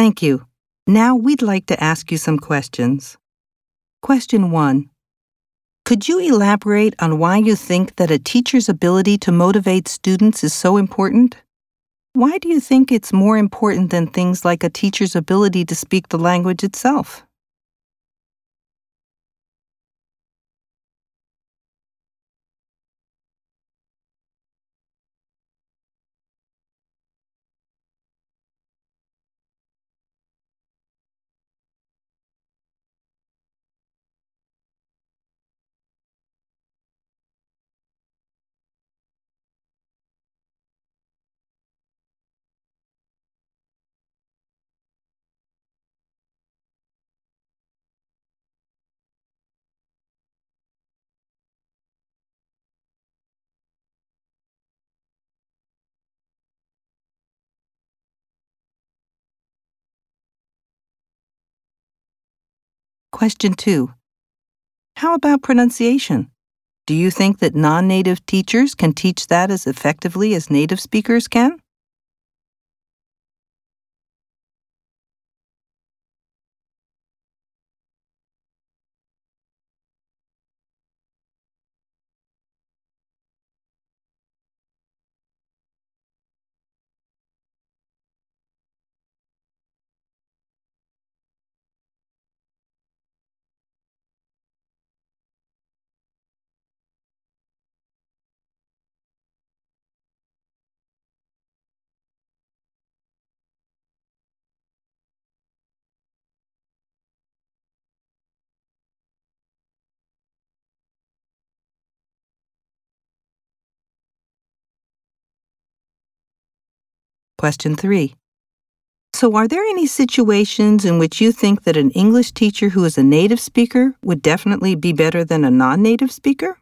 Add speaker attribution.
Speaker 1: Thank you. Now we'd like to ask you some questions. Question 1. Could you elaborate on why you think that a teacher's ability to motivate students is so important? Why do you think it's more important than things like a teacher's ability to speak the language itself? Question 2. How about pronunciation? Do you think that non native teachers can teach that as effectively as native speakers can? Question 3. So, are there any situations in which you think that an English teacher who is a native speaker would definitely be better than a non native speaker?